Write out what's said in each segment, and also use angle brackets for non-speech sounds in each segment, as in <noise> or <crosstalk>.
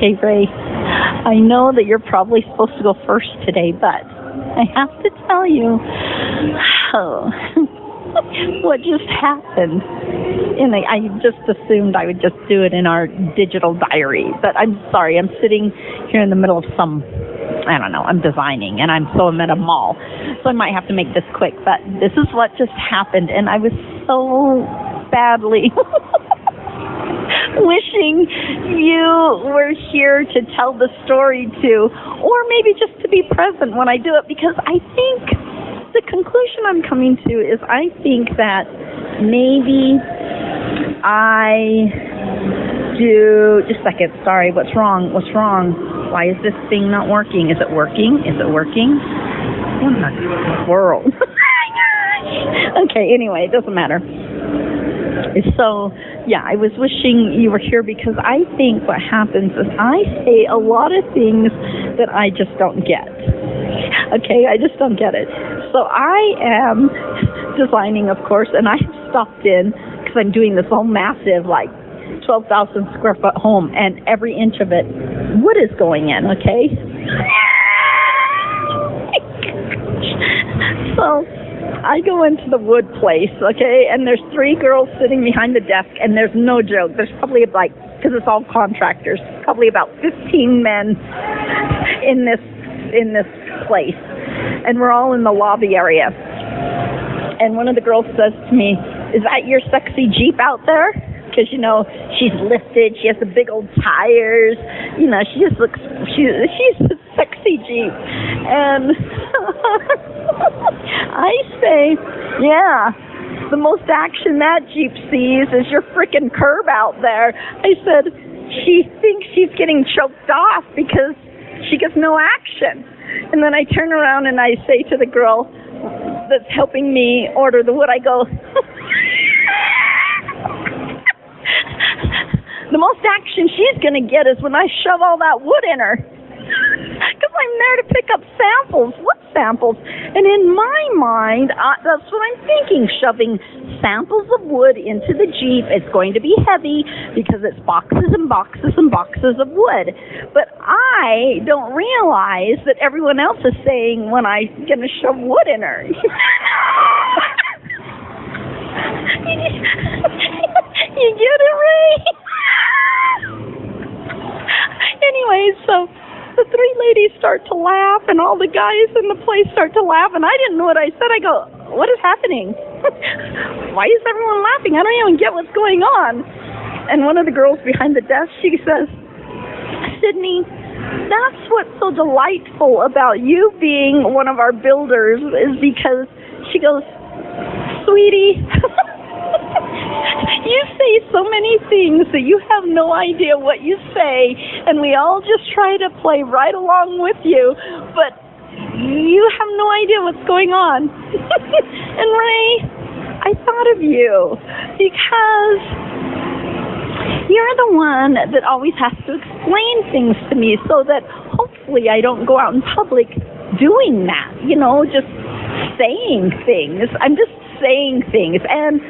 Okay, Ray. I know that you're probably supposed to go first today, but I have to tell you oh, <sighs> what just happened. And I, I just assumed I would just do it in our digital diary, but I'm sorry. I'm sitting here in the middle of some I don't know, I'm designing and I'm so I'm at a mall. So I might have to make this quick, but this is what just happened and I was so badly <laughs> <laughs> wishing you were here to tell the story to, or maybe just to be present when I do it, because I think the conclusion I'm coming to is I think that maybe I do. Just a second. Sorry. What's wrong? What's wrong? Why is this thing not working? Is it working? Is it working? What in the world? <laughs> Oh okay. Anyway, it doesn't matter. It's so, yeah, I was wishing you were here because I think what happens is I say a lot of things that I just don't get. Okay, I just don't get it. So I am designing, of course, and I have stopped in because I'm doing this whole massive, like, 12,000 square foot home, and every inch of it, wood is going in, okay? <laughs> so I go into the wood place, okay, and there's three girls sitting behind the desk, and there's no joke. There's probably like, because it's all contractors, probably about 15 men in this in this place, and we're all in the lobby area. And one of the girls says to me, "Is that your sexy Jeep out there?" Because you know she's lifted, she has the big old tires, you know she just looks she she's a sexy Jeep, and. <laughs> I say, yeah, the most action that Jeep sees is your freaking curb out there. I said, she thinks she's getting choked off because she gets no action. And then I turn around and I say to the girl that's helping me order the wood, I go, <laughs> the most action she's going to get is when I shove all that wood in her. Because I'm there to pick up samples. What samples? And in my mind, uh, that's what I'm thinking. Shoving samples of wood into the Jeep is going to be heavy because it's boxes and boxes and boxes of wood. But I don't realize that everyone else is saying when I'm going to shove wood in her. <laughs> you get it, Ray? <laughs> anyway, so the three ladies start to laugh, and all the guys in the place start to laugh, and I didn't know what I said. I go, What is happening? <laughs> Why is everyone laughing? I don't even get what's going on. And one of the girls behind the desk, she says, Sydney, that's what's so delightful about you being one of our builders is because she goes, Sweetie, <laughs> you say so many things that you have no idea what you say, and we all just try to play right along with you, but you have no idea what's going on. <laughs> and Ray, I thought of you because you're the one that always has to explain things to me so that hopefully I don't go out in public doing that, you know, just saying things. I'm just saying things. And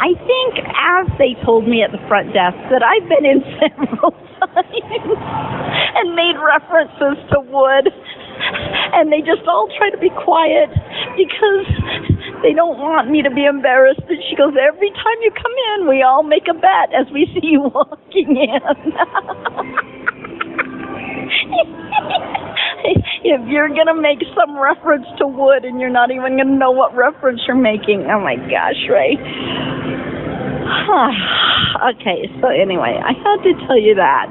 I think, as they told me at the front desk, that I've been in <laughs> several times and made references to wood, and they just all try to be quiet because they don't want me to be embarrassed. And she goes, Every time you come in, we all make a bet as we see you <laughs> walking in. <laughs> <laughs> if you're to make some reference to wood and you're not even to know what reference you're making, oh my gosh, Ray. <sighs> okay, so anyway, I had to tell you that.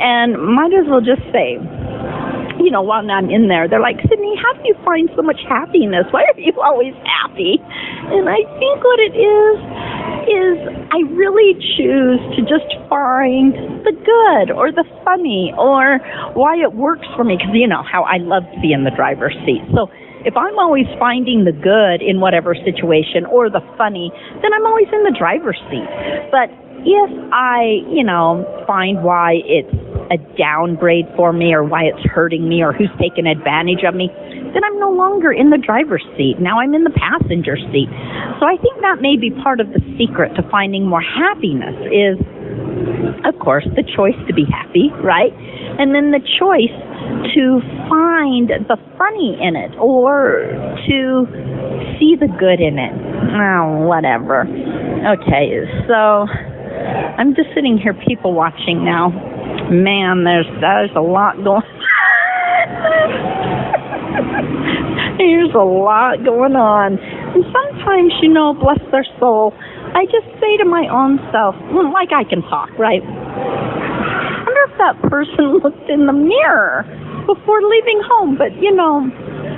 And might as well just say, you know, while I'm in there, they're like, Sydney, how do you find so much happiness? Why are you always happy? And I think what it is, is I really choose to just find the good or the funny or why it works for me. Because you know how I love to be in the driver's seat. So if I'm always finding the good in whatever situation or the funny, then I'm always in the driver's seat. But if I, you know, find why it's a downgrade for me or why it's hurting me or who's taking advantage of me, then I'm no longer in the driver's seat. Now I'm in the passenger seat. So I think that may be part of the secret to finding more happiness is of course, the choice to be happy, right? And then the choice to find the funny in it or to see the good in it. Oh, whatever. Okay, so I'm just sitting here people watching now. Man, there's there's a lot going <laughs> There's a lot going on. And sometimes, you know, bless their soul, I just say to my own self, like I can talk, right? I wonder if that person <laughs> looked in the mirror before leaving home. But, you know,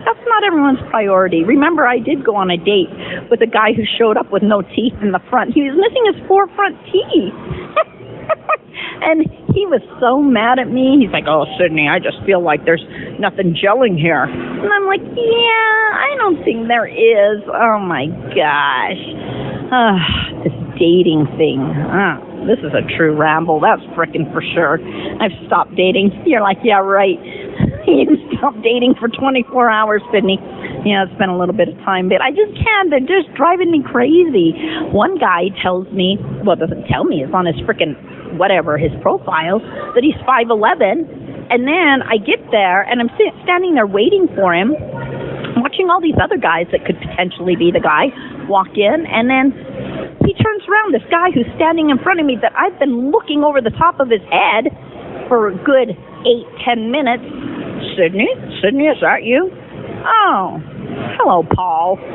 that's not everyone's priority. Remember, I did go on a date with a guy who showed up with no teeth in the front. He was missing his four front teeth. <laughs> and he was so mad at me. He's like, "Oh, Sydney, I just feel like there's nothing gelling here." And I'm like, "Yeah, I don't think there is." Oh my gosh, uh, <sighs> this dating thing. Uh, this is a true ramble. That's frickin' for sure. I've stopped dating. You're like, "Yeah, right." <laughs> you stopped dating for 24 hours, Sydney. Yeah, it's been a little bit of time, but I just can't. They're just driving me crazy. One guy tells me, well, doesn't tell me, it's on his frickin' whatever his profile that he's 5'11 and then I get there and I'm standing there waiting for him watching all these other guys that could potentially be the guy walk in and then he turns around this guy who's standing in front of me that I've been looking over the top of his head for a good eight ten minutes Sydney Sydney is that you oh hello Paul <laughs>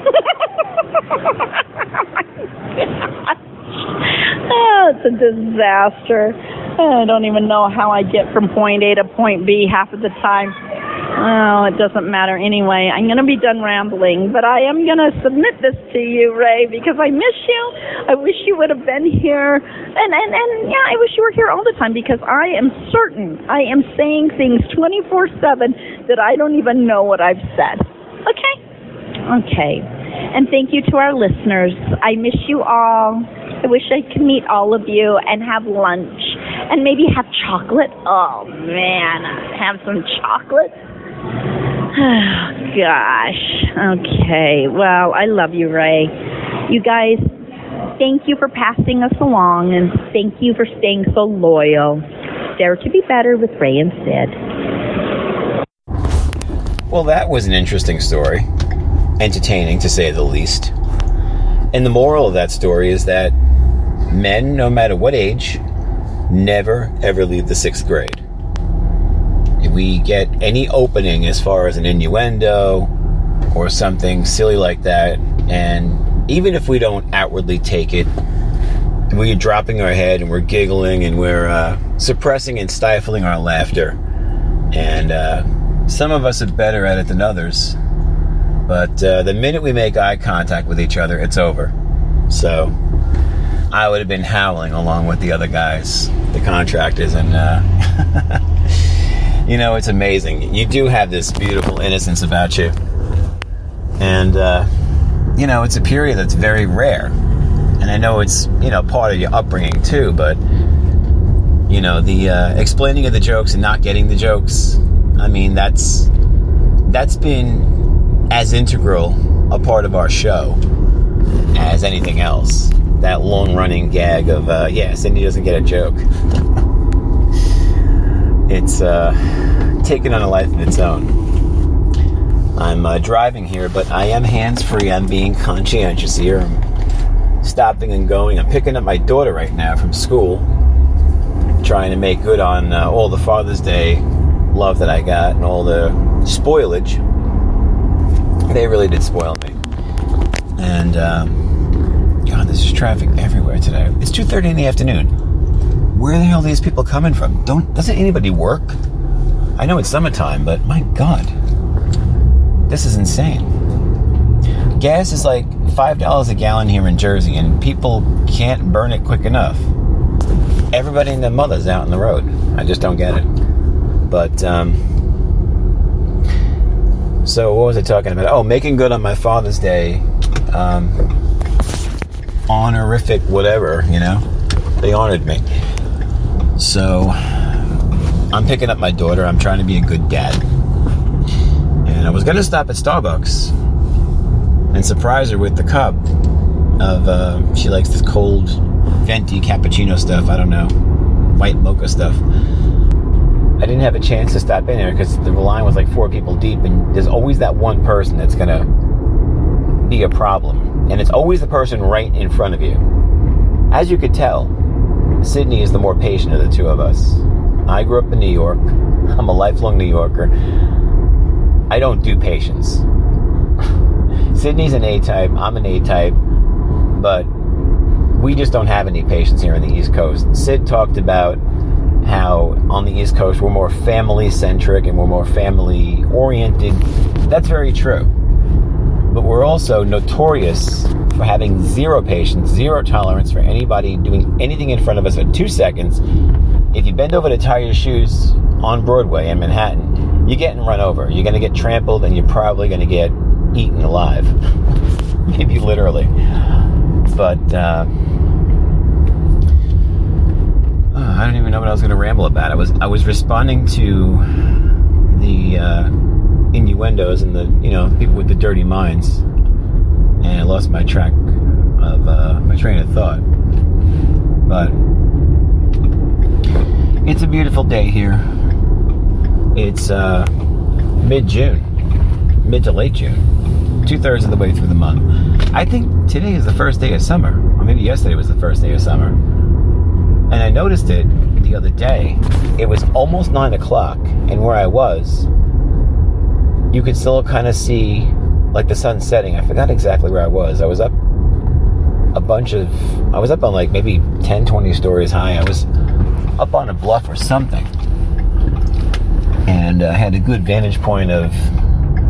oh, it's a disaster. Oh, I don't even know how I get from point A to point B half of the time. Oh, it doesn't matter anyway. I'm going to be done rambling, but I am going to submit this to you, Ray, because I miss you. I wish you would have been here. And, and, and yeah, I wish you were here all the time because I am certain I am saying things 24 7 that I don't even know what I've said. Okay? Okay. And thank you to our listeners. I miss you all. I wish I could meet all of you and have lunch and maybe have chocolate. Oh man, have some chocolate. Oh, <sighs> gosh. Okay. Well, I love you, Ray. You guys, thank you for passing us along and thank you for staying so loyal. Dare to be better with Ray and Syd. Well, that was an interesting story entertaining to say the least. And the moral of that story is that men, no matter what age, never ever leave the sixth grade. We get any opening as far as an innuendo or something silly like that, and even if we don't outwardly take it, we're dropping our head and we're giggling and we're uh, suppressing and stifling our laughter. And uh, some of us are better at it than others. But uh, the minute we make eye contact with each other, it's over. So I would have been howling along with the other guys, the contractors, and uh, <laughs> you know, it's amazing. You do have this beautiful innocence about you, and uh, you know, it's a period that's very rare. And I know it's you know part of your upbringing too, but you know, the uh, explaining of the jokes and not getting the jokes. I mean, that's that's been as integral a part of our show as anything else. That long running gag of, uh, yeah, Cindy doesn't get a joke. <laughs> it's uh, taken on a life of its own. I'm uh, driving here, but I am hands free. I'm being conscientious here. I'm stopping and going. I'm picking up my daughter right now from school, trying to make good on uh, all the Father's Day love that I got and all the spoilage they really did spoil me. And um, God, there's just traffic everywhere today. It's 2:30 in the afternoon. Where the hell these people coming from? Don't doesn't anybody work? I know it's summertime, but my God, this is insane. Gas is like five dollars a gallon here in Jersey, and people can't burn it quick enough. Everybody and their mothers out on the road. I just don't get it. But um, so what was I talking about? Oh, making good on my Father's Day. Um, honorific, whatever, you know. They honored me. So I'm picking up my daughter. I'm trying to be a good dad. And I was going to stop at Starbucks and surprise her with the cup of, uh, she likes this cold, venti cappuccino stuff. I don't know. white mocha stuff. I didn't have a chance to stop in there because the line was like four people deep, and there's always that one person that's gonna be a problem, and it's always the person right in front of you. As you could tell, Sydney is the more patient of the two of us. I grew up in New York. <laughs> I'm a lifelong New Yorker. I don't do patience. <laughs> Sydney's an A type. I'm an A type, but we just don't have any patience here on the East Coast. Syd talked about how on the East Coast we're more family centric and we're more family oriented. That's very true. But we're also notorious for having zero patience, zero tolerance for anybody doing anything in front of us in two seconds. If you bend over to tie your shoes on Broadway in Manhattan, you're getting run over. You're going to get trampled and you're probably going to get eaten alive. <laughs> Maybe literally. But, uh, I don't even know what I was going to ramble about. I was I was responding to the uh, innuendos and the you know people with the dirty minds, and I lost my track of uh, my train of thought. But it's a beautiful day here. It's uh, mid June, mid to late June, two thirds of the way through the month. I think today is the first day of summer, or maybe yesterday was the first day of summer. And I noticed it the other day. It was almost nine o'clock, and where I was, you could still kind of see like the sun setting. I forgot exactly where I was. I was up a bunch of, I was up on like maybe 10, 20 stories high. I was up on a bluff or something. And I uh, had a good vantage point of,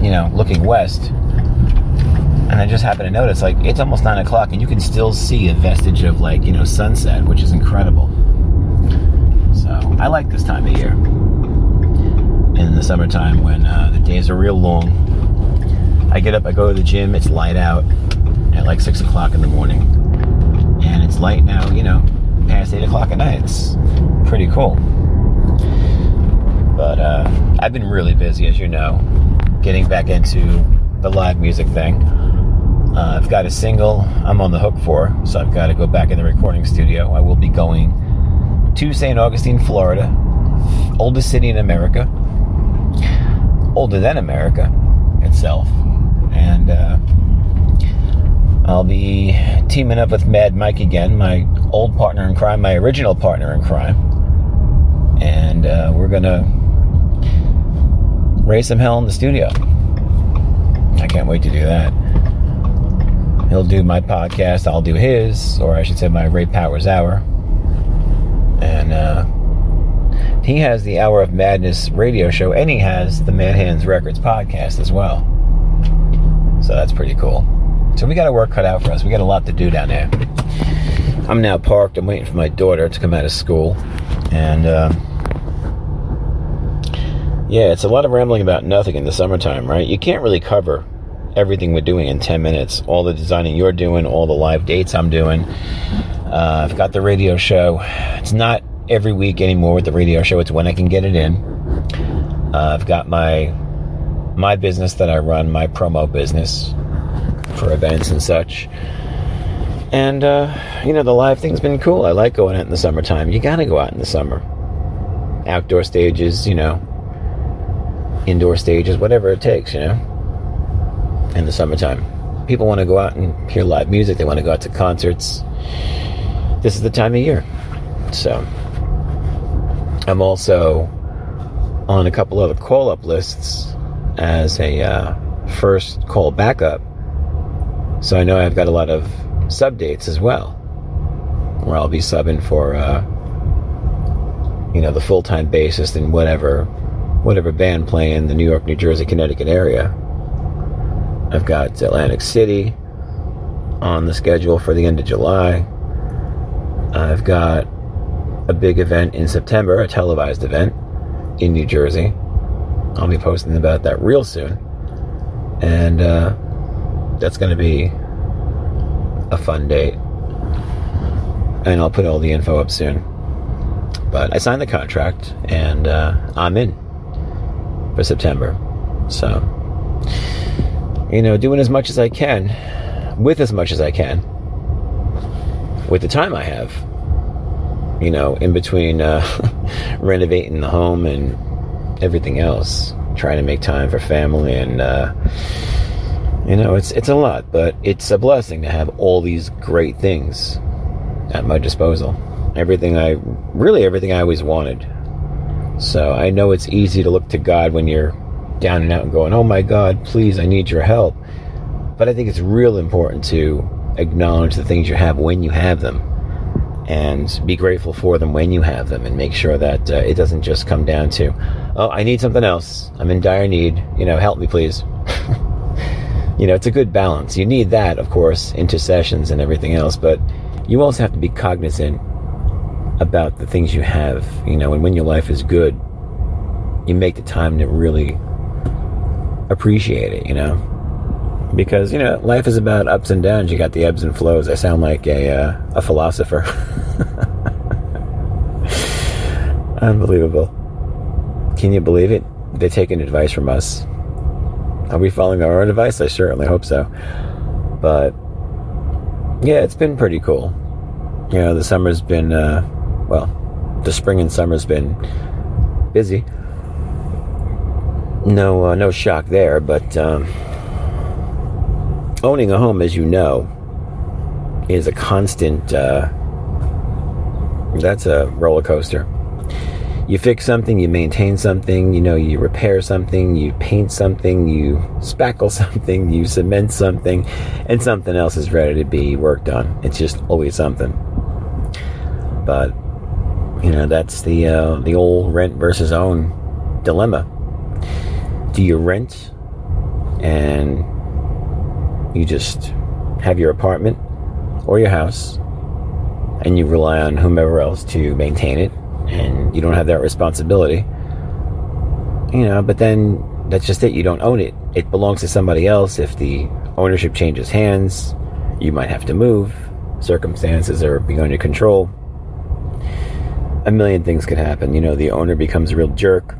you know, looking west. And I just happened to notice, like, it's almost nine o'clock, and you can still see a vestige of, like, you know, sunset, which is incredible. So I like this time of year. In the summertime, when uh, the days are real long, I get up, I go to the gym, it's light out at like six o'clock in the morning, and it's light now, you know, past eight o'clock at night. It's pretty cool. But uh, I've been really busy, as you know, getting back into the live music thing. Uh, I've got a single I'm on the hook for, so I've got to go back in the recording studio. I will be going to St. Augustine, Florida, oldest city in America, older than America itself. And uh, I'll be teaming up with Mad Mike again, my old partner in crime, my original partner in crime. And uh, we're to raise some hell in the studio. I can't wait to do that. He'll do my podcast, I'll do his, or I should say my Ray Powers Hour. And uh, he has the Hour of Madness radio show, and he has the Mad Hands Records podcast as well. So that's pretty cool. So we got a work cut out for us. We got a lot to do down there. I'm now parked. I'm waiting for my daughter to come out of school. And uh, yeah, it's a lot of rambling about nothing in the summertime, right? You can't really cover everything we're doing in 10 minutes. All the designing you're doing, all the live dates I'm doing. Uh, I've got the radio show. It's not every week anymore with the radio show. It's when I can get it in. Uh, I've got my my business that I run, my promo business for events and such. And uh, you know, the live thing's been cool. I like going out in the summertime. You got to go out in the summer. Outdoor stages, you know, indoor stages, whatever it takes, you know in the summertime. People want to go out and hear live music, they want to go out to concerts. This is the time of year. So, I'm also on a couple other call up lists as a uh, first call backup. So, I know I've got a lot of sub dates as well, where I'll be subbing for, uh, you know, the full time bassist in whatever, whatever band playing the New York, New Jersey, Connecticut area. I've got Atlantic City on the schedule for the end of July. I've got a big event in September, a televised event in New Jersey. I'll be posting about that real soon. And uh, that's going to be a fun date. And I'll put all the info up soon. But I signed the contract and uh, I'm in for September. So you know, doing as much as I can, with as much as I can, with the time I have. you know, in between uh, <laughs> renovating the home and everything else, trying to make time for family and uh, you know, it's it's a lot, but it's a blessing to have all these great things at my disposal. Everything I really everything I always wanted. So I know it's easy to look to God when you're down and out and going, "Oh my God, please, I need your help." But I think it's real important to acknowledge the things you have when you have them and be grateful for them when you have them and make sure that uh, it doesn't just come down to, oh, I need something else. I'm in dire need. You know, help me, please. <laughs> you know, it's a good balance. You need that, of course, intercessions and everything else, but you also have to be cognizant about the things you have, you know, and when your life is good, you make the time to really appreciate it, you know because you know life is about ups and downs. You got the ebbs and flows. I sound like a uh, a philosopher. <laughs> Unbelievable. Can you believe it? They're taking advice from us. Are we following our own advice? I certainly hope so. But yeah, it's been pretty cool. You know, the summer's been uh, well, the spring and summer's been busy. No, uh, no shock there, but. Um, owning a home, as you know, is a constant. Uh, that's a roller coaster. You fix something, you maintain something, you know, you repair something, you paint something, you spackle <laughs> something, you cement something, and something else is ready to be worked on. It's just always something. But you know, that's the uh, the old rent versus own dilemma. Do you rent and you just have your apartment or your house and you rely on whomever else to maintain it and you don't have that responsibility. You know, but then that's just it. You don't own it. It belongs to somebody else. If the ownership changes hands, you might have to move. Circumstances are beyond your control. A million things could happen. You know, the owner becomes a real jerk.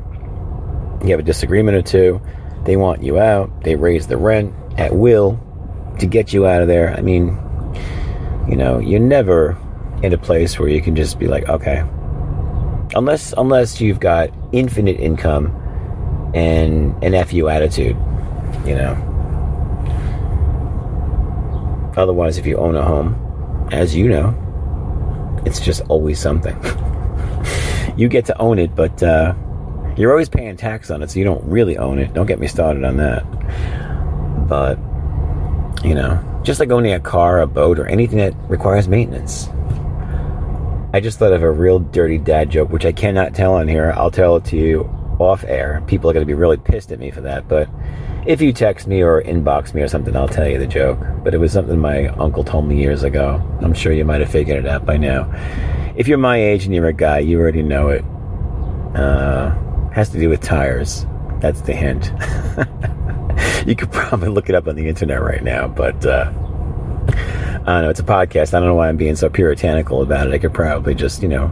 You have a disagreement or two. They want you out. They raise the rent at will to get you out of there. I mean, you know, you're never in a place where you can just be like, okay, unless unless you've got infinite income and an fu attitude, you know. Otherwise, if you own a home, as you know, it's just always something. <laughs> you get to own it, but uh, you're always paying tax on it, so you don't really own it. Don't get me started on that. But you know, just like owning a car, a boat, or anything that requires maintenance. I just thought of a real dirty dad joke, which I cannot tell on here. I'll tell it to you off air. People are going to be really pissed at me for that. But if you text me or inbox me or something, I'll tell you the joke. But it was something my uncle told me years ago. I'm sure you might have figured it out by now. If you're my age and you're a guy, you already know it. Uh, has to do with tires. That's the hint. <laughs> you could probably look it up on the internet right now, but uh, I don't know. It's a podcast. I don't know why I'm being so puritanical about it. I could probably just, you know,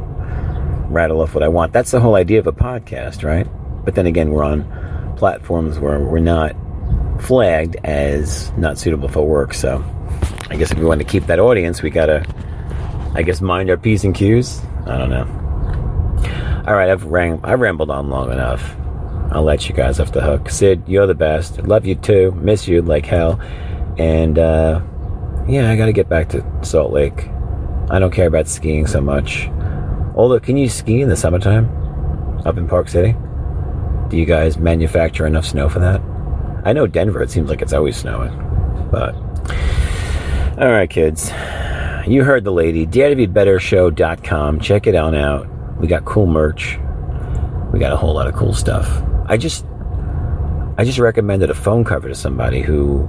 rattle off what I want. That's the whole idea of a podcast, right? But then again, we're on platforms where we're not flagged as not suitable for work. So I guess if we want to keep that audience, we gotta, I guess, mind our p's and q's. I don't know. All right, I've I've rambled on long enough. I'll let you guys off the hook. Syd, you're the best. Love you too. Miss you like hell. And uh, yeah, I got to get back to Salt Lake. I don't care about skiing so much. Although, can you ski in the summertime up in Park City? Do you guys manufacture enough snow for that? I know Denver, it seems like it's always snowing. But, all right, kids. You heard the lady. DareToBeBetterShow.com. Check it out out. We got cool merch. We got a whole lot of cool stuff. I just I just recommended a phone cover to somebody who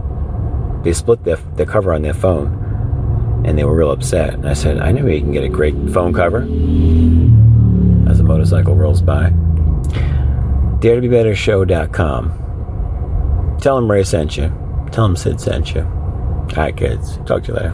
they split their, their cover on their phone and they were real upset. And I said, I know you can get a great phone cover as a motorcycle rolls by. DareToBeBetterShow.com. Tell them Ray sent you. Tell them Syd sent you. All right, kids. Talk to you later.